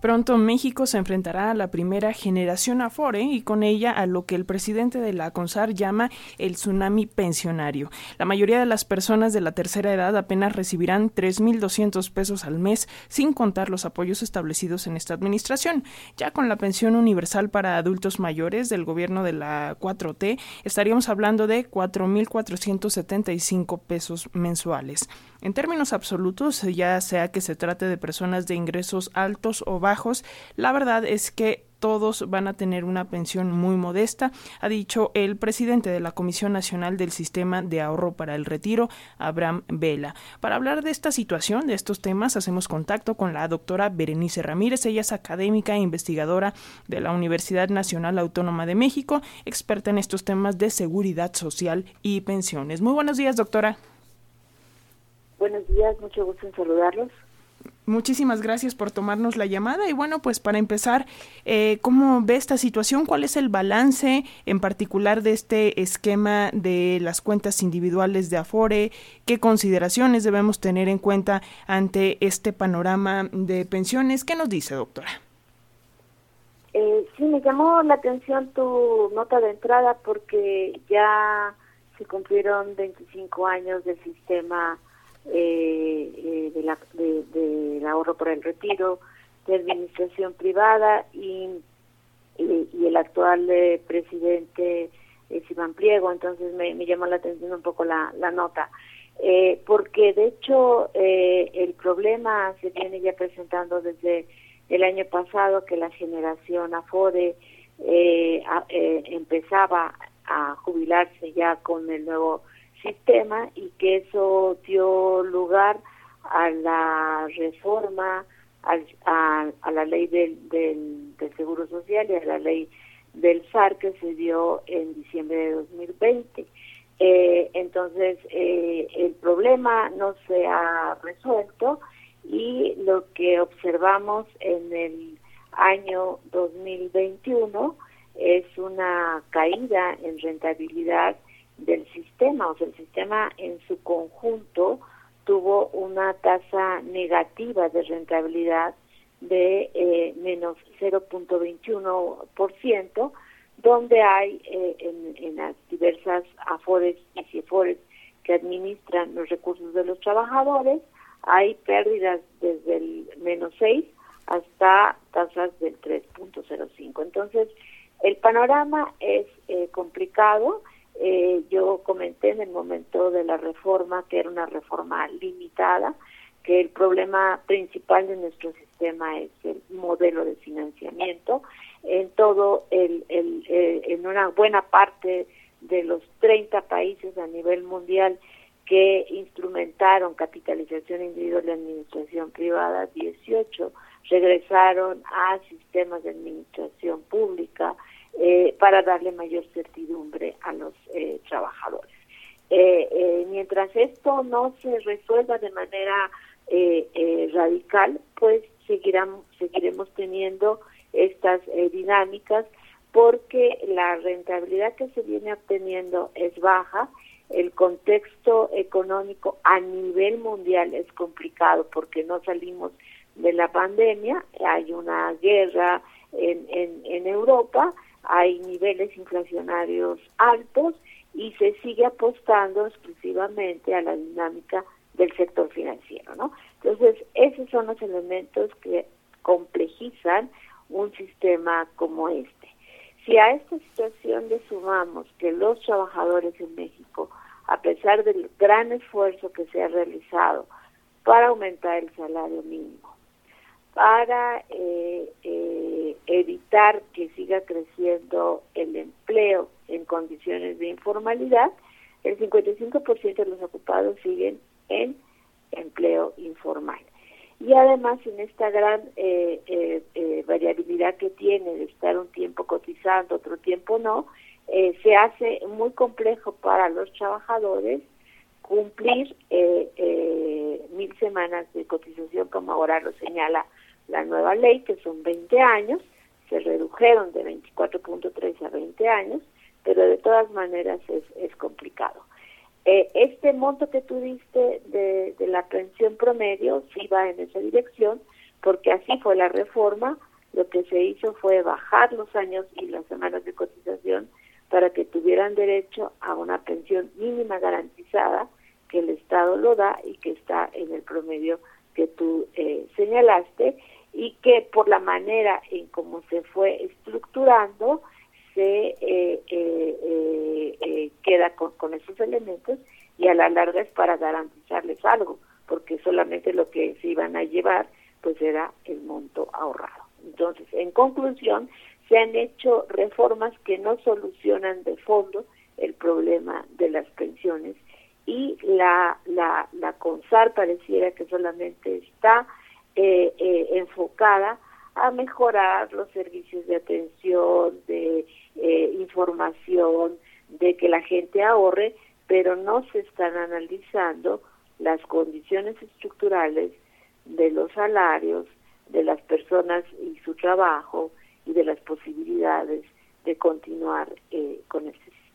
Pronto México se enfrentará a la primera generación Afore y con ella a lo que el presidente de la CONSAR llama el tsunami pensionario. La mayoría de las personas de la tercera edad apenas recibirán 3.200 pesos al mes sin contar los apoyos establecidos en esta administración. Ya con la pensión universal para adultos mayores del gobierno de la 4T estaríamos hablando de 4.475 pesos mensuales. En términos absolutos, ya sea que se trate de personas de ingresos altos o bajos, la verdad es que todos van a tener una pensión muy modesta, ha dicho el presidente de la Comisión Nacional del Sistema de Ahorro para el Retiro, Abraham Vela. Para hablar de esta situación, de estos temas, hacemos contacto con la doctora Berenice Ramírez. Ella es académica e investigadora de la Universidad Nacional Autónoma de México, experta en estos temas de seguridad social y pensiones. Muy buenos días, doctora. Buenos días, mucho gusto en saludarlos. Muchísimas gracias por tomarnos la llamada y bueno, pues para empezar, eh, ¿cómo ve esta situación? ¿Cuál es el balance en particular de este esquema de las cuentas individuales de Afore? ¿Qué consideraciones debemos tener en cuenta ante este panorama de pensiones? ¿Qué nos dice, doctora? Eh, sí, me llamó la atención tu nota de entrada porque ya se cumplieron 25 años del sistema eh, eh, de la, de, del ahorro por el retiro, de administración privada y, y, el actual eh, presidente es Iván Pliego, entonces me, me llamó la atención un poco la, la nota. Eh, porque de hecho el problema se viene ya presentando desde el año pasado que la generación Afore eh, eh, empezaba a jubilarse ya con el nuevo sistema y que eso dio lugar a la reforma a, a, la ley del, del, Seguro Social y a la ley del SAR que se dio en diciembre de 2020. Eh, entonces, eh, el problema no se ha resuelto y lo que observamos en el año 2021 es una caída en rentabilidad del sistema, o sea, el sistema en su conjunto tuvo una tasa negativa de rentabilidad de eh, menos 0.21%, donde hay eh, en, en, las diversas AFORES y CIFORES que administran los recursos de los trabajadores, hay pérdidas desde el menos 6 hasta tasas del 3.05. Entonces, el panorama es eh, complicado eh, yo comenté en el momento de la reforma que era una reforma limitada, que el problema principal de nuestro sistema es el modelo de financiamiento. En todo, el, el, eh, en una buena parte de los 30 países a nivel mundial que instrumentaron capitalización individual de administración privada, 18 regresaron a sistemas de administración pública eh, para darle mayor certidumbre a los eh, trabajadores. Eh, mientras esto no se resuelva de manera radical, pues seguirán, seguiremos teniendo estas dinámicas porque la rentabilidad que se viene obteniendo es baja, el contexto económico a nivel mundial es complicado porque no salimos de la pandemia, hay una guerra en, en, en Europa, hay niveles inflacionarios altos y se sigue apostando exclusivamente a la dinámica del sector financiero, ¿no? Entonces, esos son los elementos que complejizan un sistema como este. Si a esta situación le sumamos que los trabajadores en México, a pesar del gran esfuerzo que se ha realizado para aumentar el salario mínimo, para eh, eh, evitar que siga creciendo el empleo en condiciones de informalidad, el 55% de los ocupados siguen en empleo informal. Y además en esta gran eh, variabilidad que tiene de estar un tiempo cotizando, otro tiempo no, se hace muy complejo para los trabajadores cumplir mil semanas de cotización como ahora lo señala la nueva ley, que son 20 años, se redujeron de 24.3 a 20 años, pero de todas maneras es, es complicado. Eh, este monto que tú diste de, de, la pensión promedio sí va en esa dirección, porque así fue la reforma, lo que se hizo fue bajar los años y las semanas de cotización para que tuvieran derecho a una pensión mínima garantizada que el Estado lo da y que está en el promedio que tú eh, señalaste y que por la manera en cómo se fue estructurando se eh, eh, queda con, con esos elementos y a la larga es para garantizarles algo porque solamente lo que se iban a llevar pues era el monto ahorrado. Entonces, en conclusión, se han hecho reformas que no solucionan de fondo el problema de las pensiones y la, la, la CONSAR pareciera que solamente está eh, eh, enfocada a mejorar los servicios de atención, de eh, información, de que la gente ahorre, pero no se están analizando las condiciones estructurales de los salarios de las personas y su trabajo y de las posibilidades de continuar eh, con este sistema.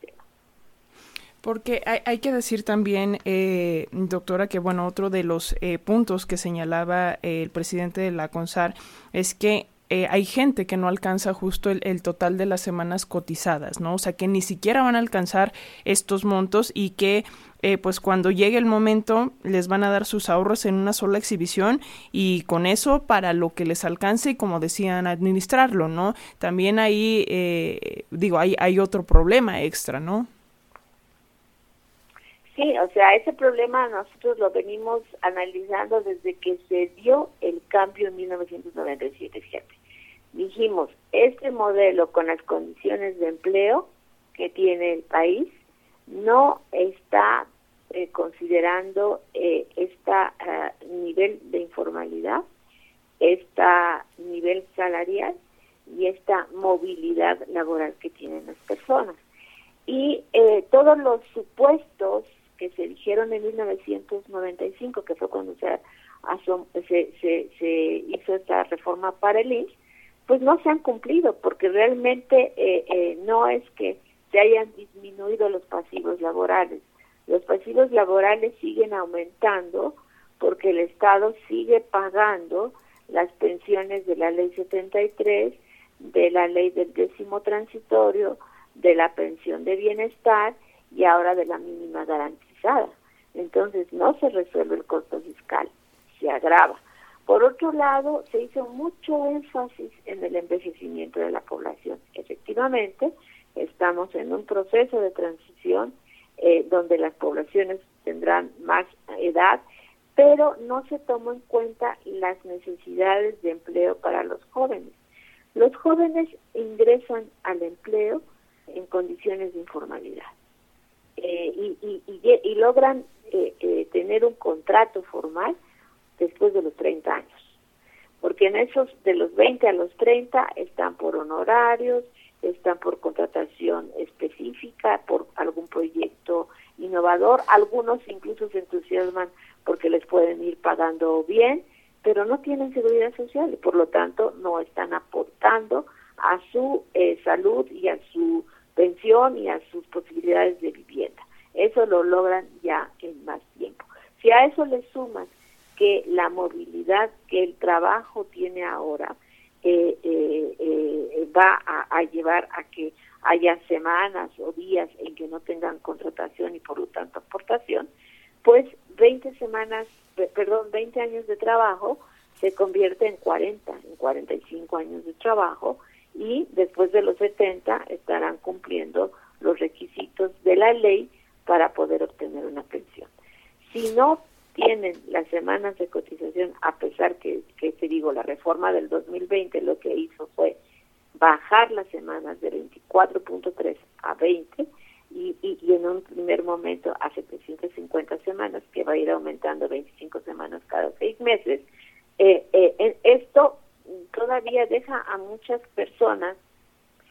Porque hay, que decir también, eh, doctora, que bueno, otro de los eh, puntos que señalaba el presidente de la CONSAR es que eh, hay gente que no alcanza justo el, total de las semanas cotizadas, ¿no? O sea, que ni siquiera van a alcanzar estos montos y que eh, pues cuando llegue el momento les van a dar sus ahorros en una sola exhibición y con eso para lo que les alcance y como decían administrarlo, ¿no? También ahí, eh, digo, hay, hay otro problema extra, ¿no? Sí, o sea, ese problema nosotros lo venimos analizando desde que se dio el cambio en 1997, fíjate dijimos, este modelo con las condiciones de empleo que tiene el país no está eh, considerando eh, este nivel de informalidad, este nivel salarial y esta movilidad laboral que tienen las personas. Y eh, todos los supuestos que se dijeron en 1995, que fue cuando se, se, se, hizo esta reforma para el INSS, pues no se han cumplido, porque realmente eh, eh, no es que se hayan disminuido los pasivos laborales. Los pasivos laborales siguen aumentando porque el Estado sigue pagando las pensiones de la Ley 73, de la Ley del décimo transitorio, de la pensión de bienestar y ahora de la mínima Entonces no se resuelve el costo fiscal, se agrava. Por otro lado, se hizo mucho énfasis en el envejecimiento de la población. Efectivamente, estamos en un proceso de transición eh, donde las poblaciones tendrán más edad, pero no se tomó en cuenta las necesidades de empleo para los jóvenes. Los jóvenes ingresan al empleo en condiciones de informalidad eh, y, logran eh, tener un contrato formal después de los 30 años. Porque en esos de los 20 a los 30 están por honorarios, están por contratación específica, por algún proyecto innovador, algunos incluso se entusiasman porque les pueden ir pagando bien, pero no tienen seguridad social y por lo tanto no están aportando a su eh, salud y a su pensión y a sus posibilidades de vivienda. Eso lo logran ya en más tiempo. Si a eso le suman que la movilidad que el trabajo tiene ahora eh, eh, eh, va a, llevar a que haya semanas o días en que no tengan contratación y por lo tanto aportación, pues 20 semanas, perdón, 20 años de trabajo se convierte en 40, en 45 años de trabajo y después de los 70 estarán cumpliendo los requisitos de la ley para poder obtener una pensión. Si no tienen las semanas de cotización, a pesar que, que te digo, la reforma del 2020 lo que hizo fue bajar las semanas de 24.3 a 20 y, y, en un primer momento a 750 semanas, que va a ir aumentando 25 semanas cada seis meses. Eh, eh, esto todavía deja a muchas personas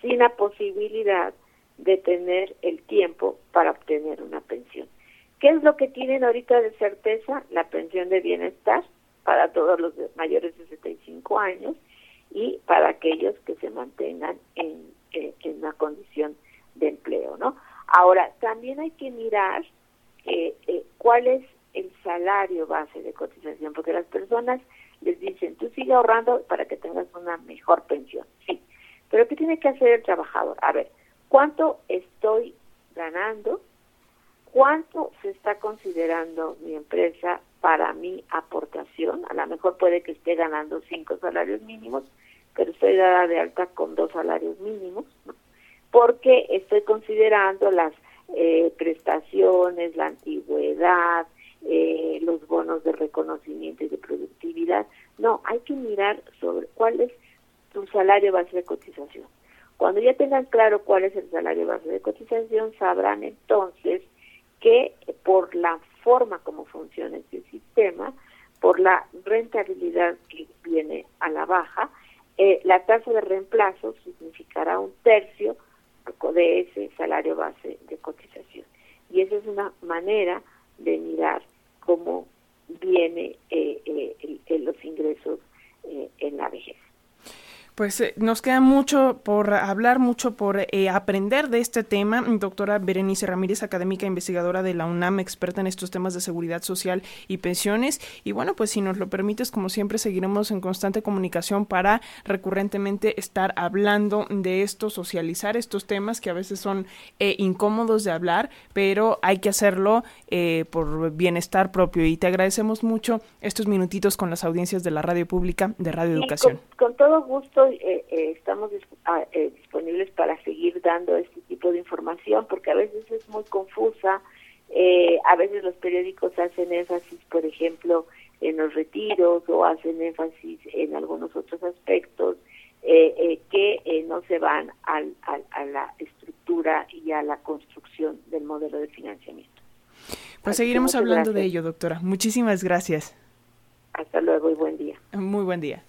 sin la posibilidad de tener el tiempo para obtener una pensión. ¿Qué es lo que tienen ahorita de certeza? La pensión de bienestar para todos los mayores de 65 años y para aquellos que se mantengan en, en, una condición de empleo, ¿no? Ahora, también hay que mirar eh, eh, cuál es el salario base de cotización, porque las personas les dicen, tú sigue ahorrando para que tengas una mejor pensión. Sí, pero ¿qué tiene que hacer el trabajador? A ver, ¿cuánto estoy ganando? ¿Cuánto se está considerando mi empresa para mi aportación? A lo mejor puede que esté ganando cinco salarios mínimos, pero estoy dada de alta con dos salarios mínimos, ¿no? porque estoy considerando las eh, prestaciones, la antigüedad, eh, los bonos de reconocimiento y de productividad. No, hay que mirar sobre cuál es tu salario base de cotización. Cuando ya tengan claro cuál es el salario base de cotización, sabrán entonces que por la forma como funciona este sistema, por la rentabilidad que viene a la baja, eh, la tasa de reemplazo significará un tercio de ese salario base de cotización. Y esa es una manera de mirar cómo viene eh, eh, los ingresos eh, en la vejez. Pues eh, nos queda mucho por hablar, mucho por eh, aprender de este tema. Doctora Berenice Ramírez, académica investigadora de la UNAM, experta en estos temas de seguridad social y pensiones. Y bueno, pues si nos lo permites, como siempre, seguiremos en constante comunicación para recurrentemente estar hablando de esto, socializar estos temas que a veces son eh, incómodos de hablar, pero hay que hacerlo por bienestar propio. Y te agradecemos mucho estos minutitos con las audiencias de la radio pública de Radio Educación. con todo gusto eh, eh, estamos ah, eh, disponibles para seguir dando este tipo de información porque a veces es muy confusa. a veces los periódicos hacen énfasis, por ejemplo, en los retiros o hacen énfasis en algunos otros aspectos que no se van al, a la estructura y a la construcción del modelo de financiamiento. Pues seguiremos hablando de ello, doctora. Muchísimas gracias. Hasta luego y buen día. Muy buen día.